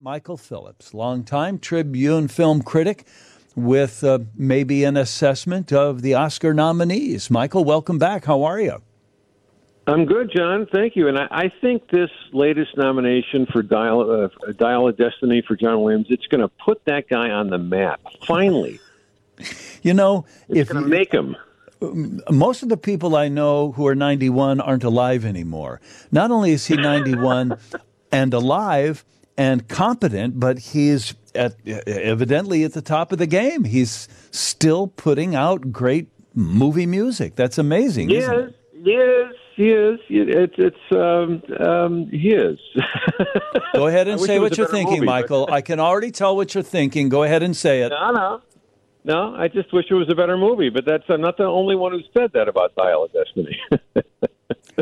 Michael Phillips, longtime Tribune film critic, with uh, maybe an assessment of the Oscar nominees. Michael, welcome back. How are you? I'm good, John. Thank you. And I, I think this latest nomination for Dial, uh, Dial of Destiny for John Williams, it's going to put that guy on the map. Finally, You know, it's if going to make him. most of the people I know who are 91 aren't alive anymore. Not only is he 91 and alive and competent, but he's at, evidently at the top of the game. He's still putting out great movie music. That's amazing. Yes, it? yes, he is. It's it's um, um, he is. Go ahead and say what you're thinking, movie, but- Michael. I can already tell what you're thinking. Go ahead and say it. no, no, no. I just wish it was a better movie. But that's I'm not the only one who said that about Dial of Destiny.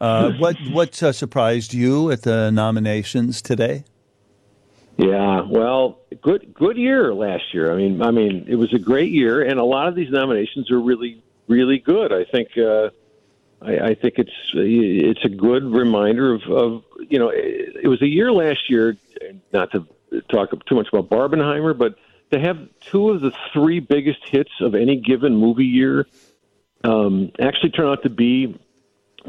Uh, what what uh, surprised you at the nominations today? Yeah, well, good good year last year. I mean, I mean, it was a great year, and a lot of these nominations are really really good. I think uh, I, I think it's it's a good reminder of, of you know it, it was a year last year. Not to talk too much about Barbenheimer, but to have two of the three biggest hits of any given movie year um, actually turn out to be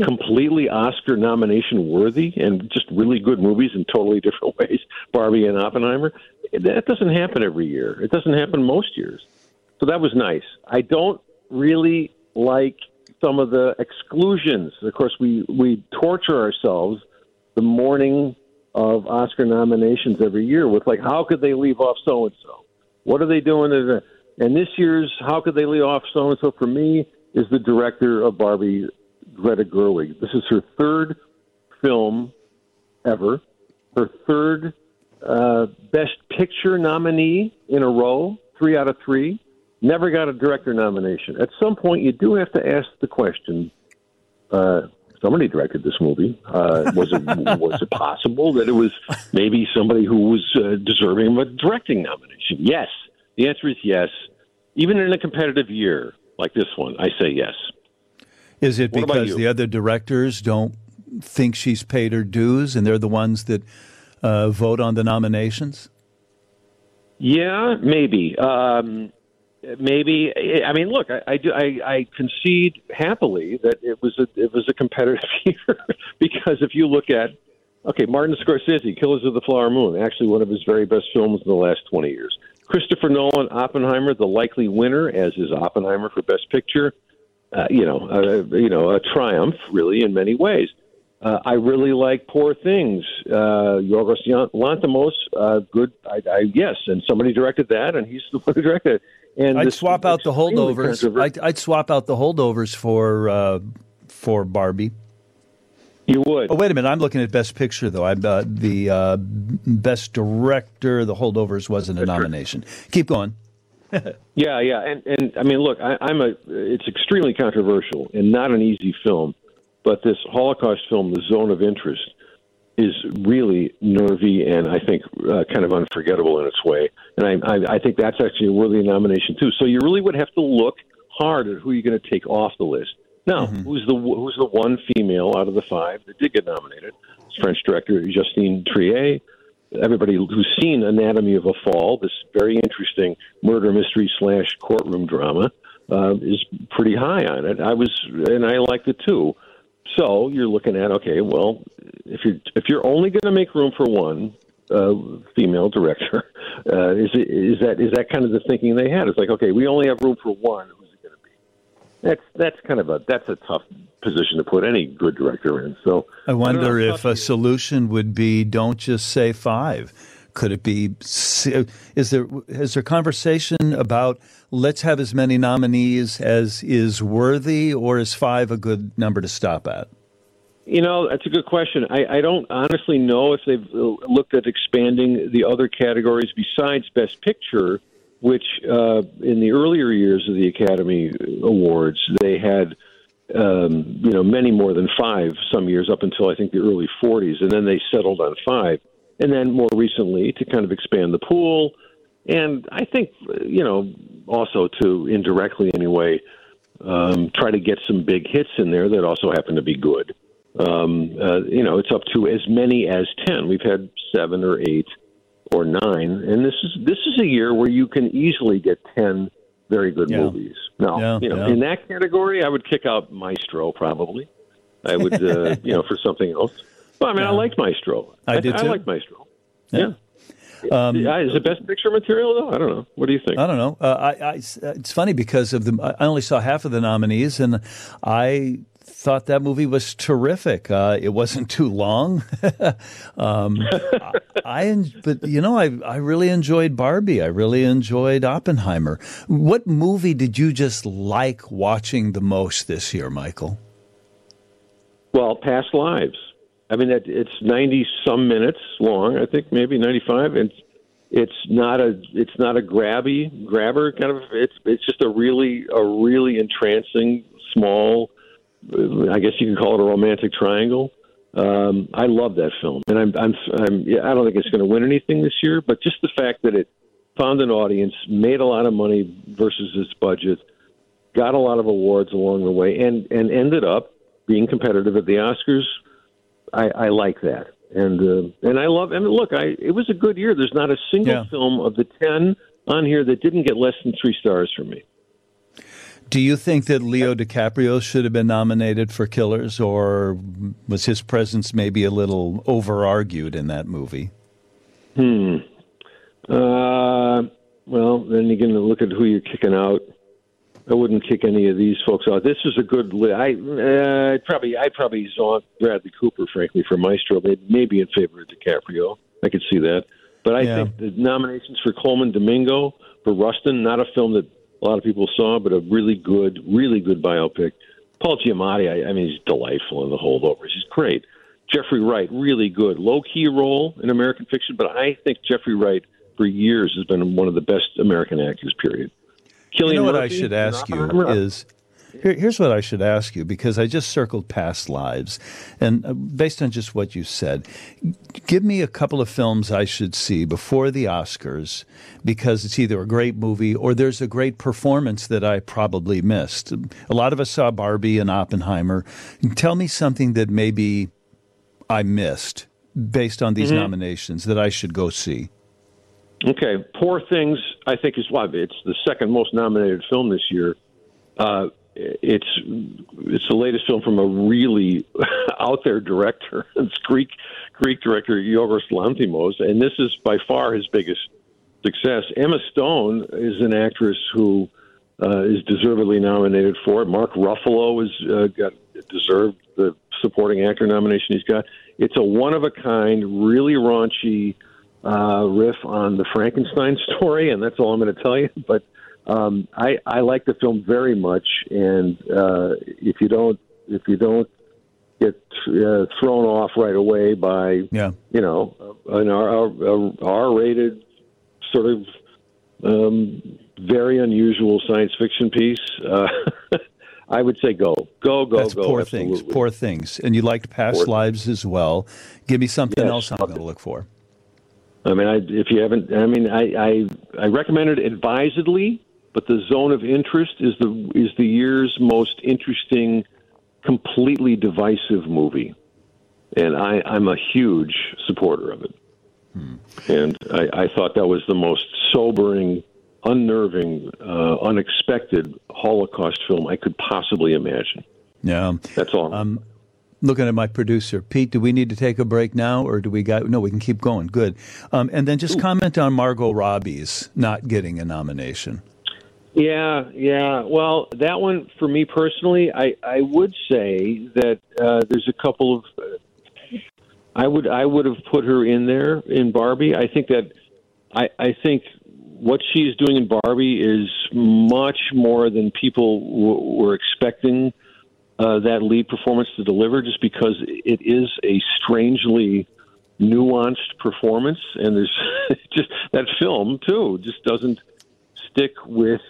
completely Oscar nomination worthy and just really good movies in totally different ways, Barbie and Oppenheimer. That doesn't happen every year. It doesn't happen most years. So that was nice. I don't really like some of the exclusions. Of course, we, we torture ourselves the morning of Oscar nominations every year with like, how could they leave off so and so? What are they doing? And this year's how could they leave off so and so for me is the director of Barbie, Greta Gerwig. This is her third film ever, her third uh, Best Picture nominee in a row, three out of three. Never got a director nomination. At some point, you do have to ask the question. Uh, somebody directed this movie. Uh, was it was it possible that it was maybe somebody who was uh, deserving of a directing nomination? Yes. The answer is yes. Even in a competitive year like this one, I say yes. Is it What because the other directors don't think she's paid her dues and they're the ones that uh, vote on the nominations? Yeah, maybe. Um, maybe. I mean, look, I, I, do, I, I concede happily that it was a it was a competitive year because if you look at okay, Martin Scorsese, Killers of the Flower Moon, actually one of his very best films in the last twenty years. Christopher Nolan, Oppenheimer, the likely winner, as is Oppenheimer for Best Picture. Uh, you know, uh, you know, a triumph really in many ways. Uh, I really like Poor Things. Uh, Yorgos Lanthimos, uh, good. I, I, yes, and somebody directed that, and he's the one who directed it. And I'd swap out the holdovers. I'd, I'd swap out the holdovers for uh, for Barbie. you would. Oh wait a minute! I'm looking at Best Picture though. I'm uh, the uh, Best Director. The holdovers wasn't a nomination. Keep going. Yeah, yeah, and and I mean, look, I, I'm a. It's extremely controversial and not an easy film, but this Holocaust film, The Zone of Interest, is really nervy and I think uh, kind of unforgettable in its way. And I, I, I think that's actually a worthy nomination too. So you really would have to look hard at who you're going to take off the list. Now, who's the who's the one female out of the five that did get nominated? It's French director Justine Triet. Everybody who's seen Anatomy of a Fall, this very interesting murder mystery slash courtroom drama, uh, is pretty high on it. I was, and I liked it too. So you're looking at okay, well, if you're if you're only going to make room for one uh, female director, uh, is it, is that is that kind of the thinking they had? It's like okay, we only have room for one. Who's it going to be? That's that's kind of a that's a tough position to put any good director in. So I wonder know, if a solution would be don't just say five. Could it be? Is there is there conversation about let's have as many nominees as is worthy, or is five a good number to stop at? You know, that's a good question. I, I don't honestly know if they've uh, looked at expanding the other categories besides Best Picture, which uh, in the earlier years of the Academy Awards, they had, um, you know, many more than five some years up until I think the early 40s, and then they settled on five. And then more recently to kind of expand the pool. And I think, you know, also to indirectly anyway, um, try to get some big hits in there that also happen to be good um, uh, you know, it's up to as many as 10. We've had seven or eight or nine, and this is this is a year where you can easily get ten very good Yeah. movies. Now, Yeah, you know, yeah. in that category, I would kick out Maestro probably. I would, uh, you know, for something else. Well, I mean, I liked Maestro. I did I, too. like Maestro. Yeah. Yeah, is it best picture material though? I don't know. What do you think? I don't know. Uh, I, I, it's funny because of the. I only saw half of the nominees, and I thought that movie was terrific. Uh, it wasn't too long. um, I, but you know, I I really enjoyed Barbie. I really enjoyed Oppenheimer. What movie did you just like watching the most this year, Michael? Well, past lives. I mean, it's ninety some minutes long. I think maybe ninety five, and it's not a it's not a grabby grabber kind of. It's it's just a really a really entrancing small. I guess you can call it a romantic triangle. Um, I love that film, and I'm I'm, I'm yeah, I don't think it's going to win anything this year, but just the fact that it found an audience, made a lot of money versus its budget, got a lot of awards along the way, and and ended up being competitive at the Oscars. I, I like that, and uh, and I love. I mean, look, I it was a good year. There's not a single Yeah. film of the ten on here that didn't get less than three stars from me. Do you think that Leo DiCaprio should have been nominated for Killers, or was his presence maybe a little over argued in that movie? Hmm. Uh, well, then you're going to look at who you're kicking out. I wouldn't kick any of these folks out. This is a good. Li- I uh, I'd probably I'd probably zonk Bradley Cooper, frankly, for Maestro. They maybe in favor of DiCaprio. I could see that, but I Yeah. think the nominations for Colman Domingo for Rustin, not a film that a lot of people saw, but a really good, really good biopic. Paul Giamatti, I, I mean, he's delightful in The Holdovers. He's great. Jeffrey Wright, really good. Low key role in American fiction, but I think Jeffrey Wright for years has been one of the best American actors. Period. You know what I should ask you is here, here's what I should ask you because I just circled past lives, and uh, based on just what you said, give me a couple of films I should see before the Oscars because it's either a great movie or there's a great performance that I probably missed. A lot of us saw Barbie and Oppenheimer. Tell me something that maybe I missed based on Mm-hmm. these nominations that I should go see. Okay, Poor Things. I think is why it's the second most nominated film this year. Uh, it's it's the latest film from a really out there director. It's Greek Greek director Yorgos Lanthimos, and this is by far his biggest success. Emma Stone is an actress who uh, is deservedly nominated for it. Mark Ruffalo has uh, got deserved the supporting actor nomination he's got. It's a one of a kind, really raunchy uh, riff on the Frankenstein story, and that's all I'm going to tell you. But um, I, I like the film very much, and uh, if you don't if you don't get uh, thrown off right away by Yeah. you know an R, R rated sort of um, very unusual science fiction piece, uh, I would say go go go That's go. poor absolutely. things. Poor things. And you liked past Poor- lives as well. Give me something Yes. else I'm going to look for. I mean, I, if you haven't, I mean, I, I I recommend it advisedly, but the zone of interest is the is the year's most interesting, completely divisive movie, and I, I'm a huge supporter of it. And I, I thought that was the most sobering, unnerving, uh, unexpected Holocaust film I could possibly imagine. Yeah. That's all. Um, looking at my producer, Pete, do we need to take a break now or do we got, no, we can keep going. Good. Um, and then just comment on Margot Robbie's not getting a nomination. Yeah, yeah. Well, that one for me personally, I I would say that uh, there's a couple of. I would I would have put her in there in Barbie. I think that I I think what she's doing in Barbie is much more than people w- were expecting uh, that lead performance to deliver. Just because it is a strangely nuanced performance, and there's just that film too just doesn't stick with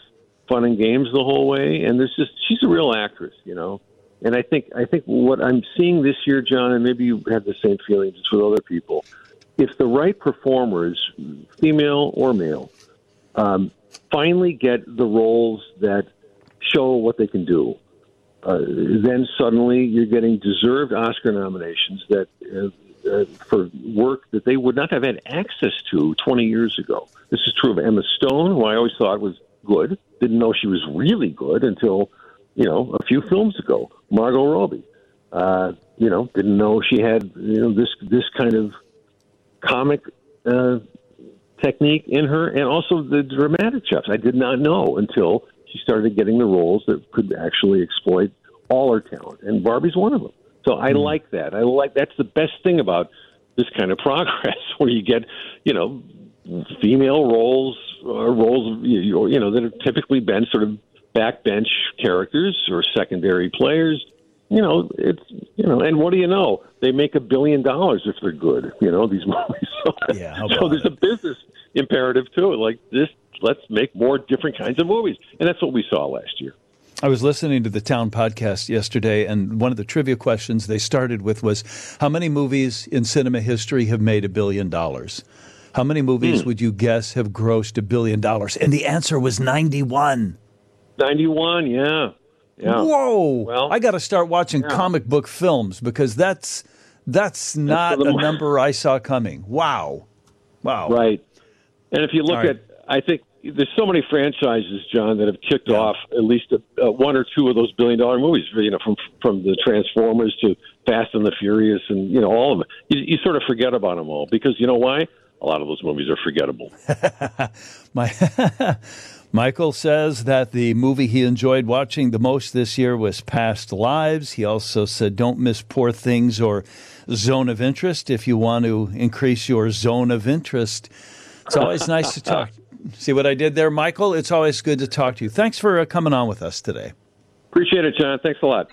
fun and games the whole way. And there's just she's a real actress, you know. And I think I think what I'm seeing this year, John, and maybe you have the same feelings as with other people. If the right performers, female or male, um, finally get the roles that show what they can do, uh, then suddenly you're getting deserved Oscar nominations that uh, uh, for work that they would not have had access to 20 years ago. This is true of Emma Stone, who I always thought was good. Didn't know she was really good until you know a few films ago. Margot Robbie, uh, you know, didn't know she had you know this this kind of comic uh, technique in her, and also the dramatic chops. I did not know until she started getting the roles that could actually exploit all her talent, and Barbie's one of them. So I mm. like that. I like that's the best thing about this kind of progress, where you get, you know, female roles or roles, you know, that have typically been sort of backbench characters or secondary players. You know, it's you know, and what do you know? They make a billion dollars if they're good. You know, these movies. So, yeah, so there's a business imperative to it. Like this, let's make more different kinds of movies, and that's what we saw last year. I was listening to the Town podcast yesterday, and one of the trivia questions they started with was How many movies in cinema history have made a billion dollars? How many movies hmm. would you guess have grossed a billion dollars? And the answer was 91. 91, yeah. Yeah. Whoa! Well, I got to start watching yeah. comic book films because that's that's not that's a number I saw coming. Wow, wow. Right. And if you look right. at, I think there's so many franchises, John, that have kicked yeah. off at least a, a one or two of those billion dollar movies. You know, from from the Transformers to Fast and the Furious, and you know all of them. You, you sort of forget about them all because you know why? A lot of those movies are forgettable. My. Michael says that the movie he enjoyed watching the most this year was Past Lives. He also said, Don't miss Poor Things or Zone of Interest if you want to increase your zone of interest. It's always nice to talk. See what I did there, Michael? It's always good to talk to you. Thanks for uh, coming on with us today. Appreciate it, John. Thanks a lot.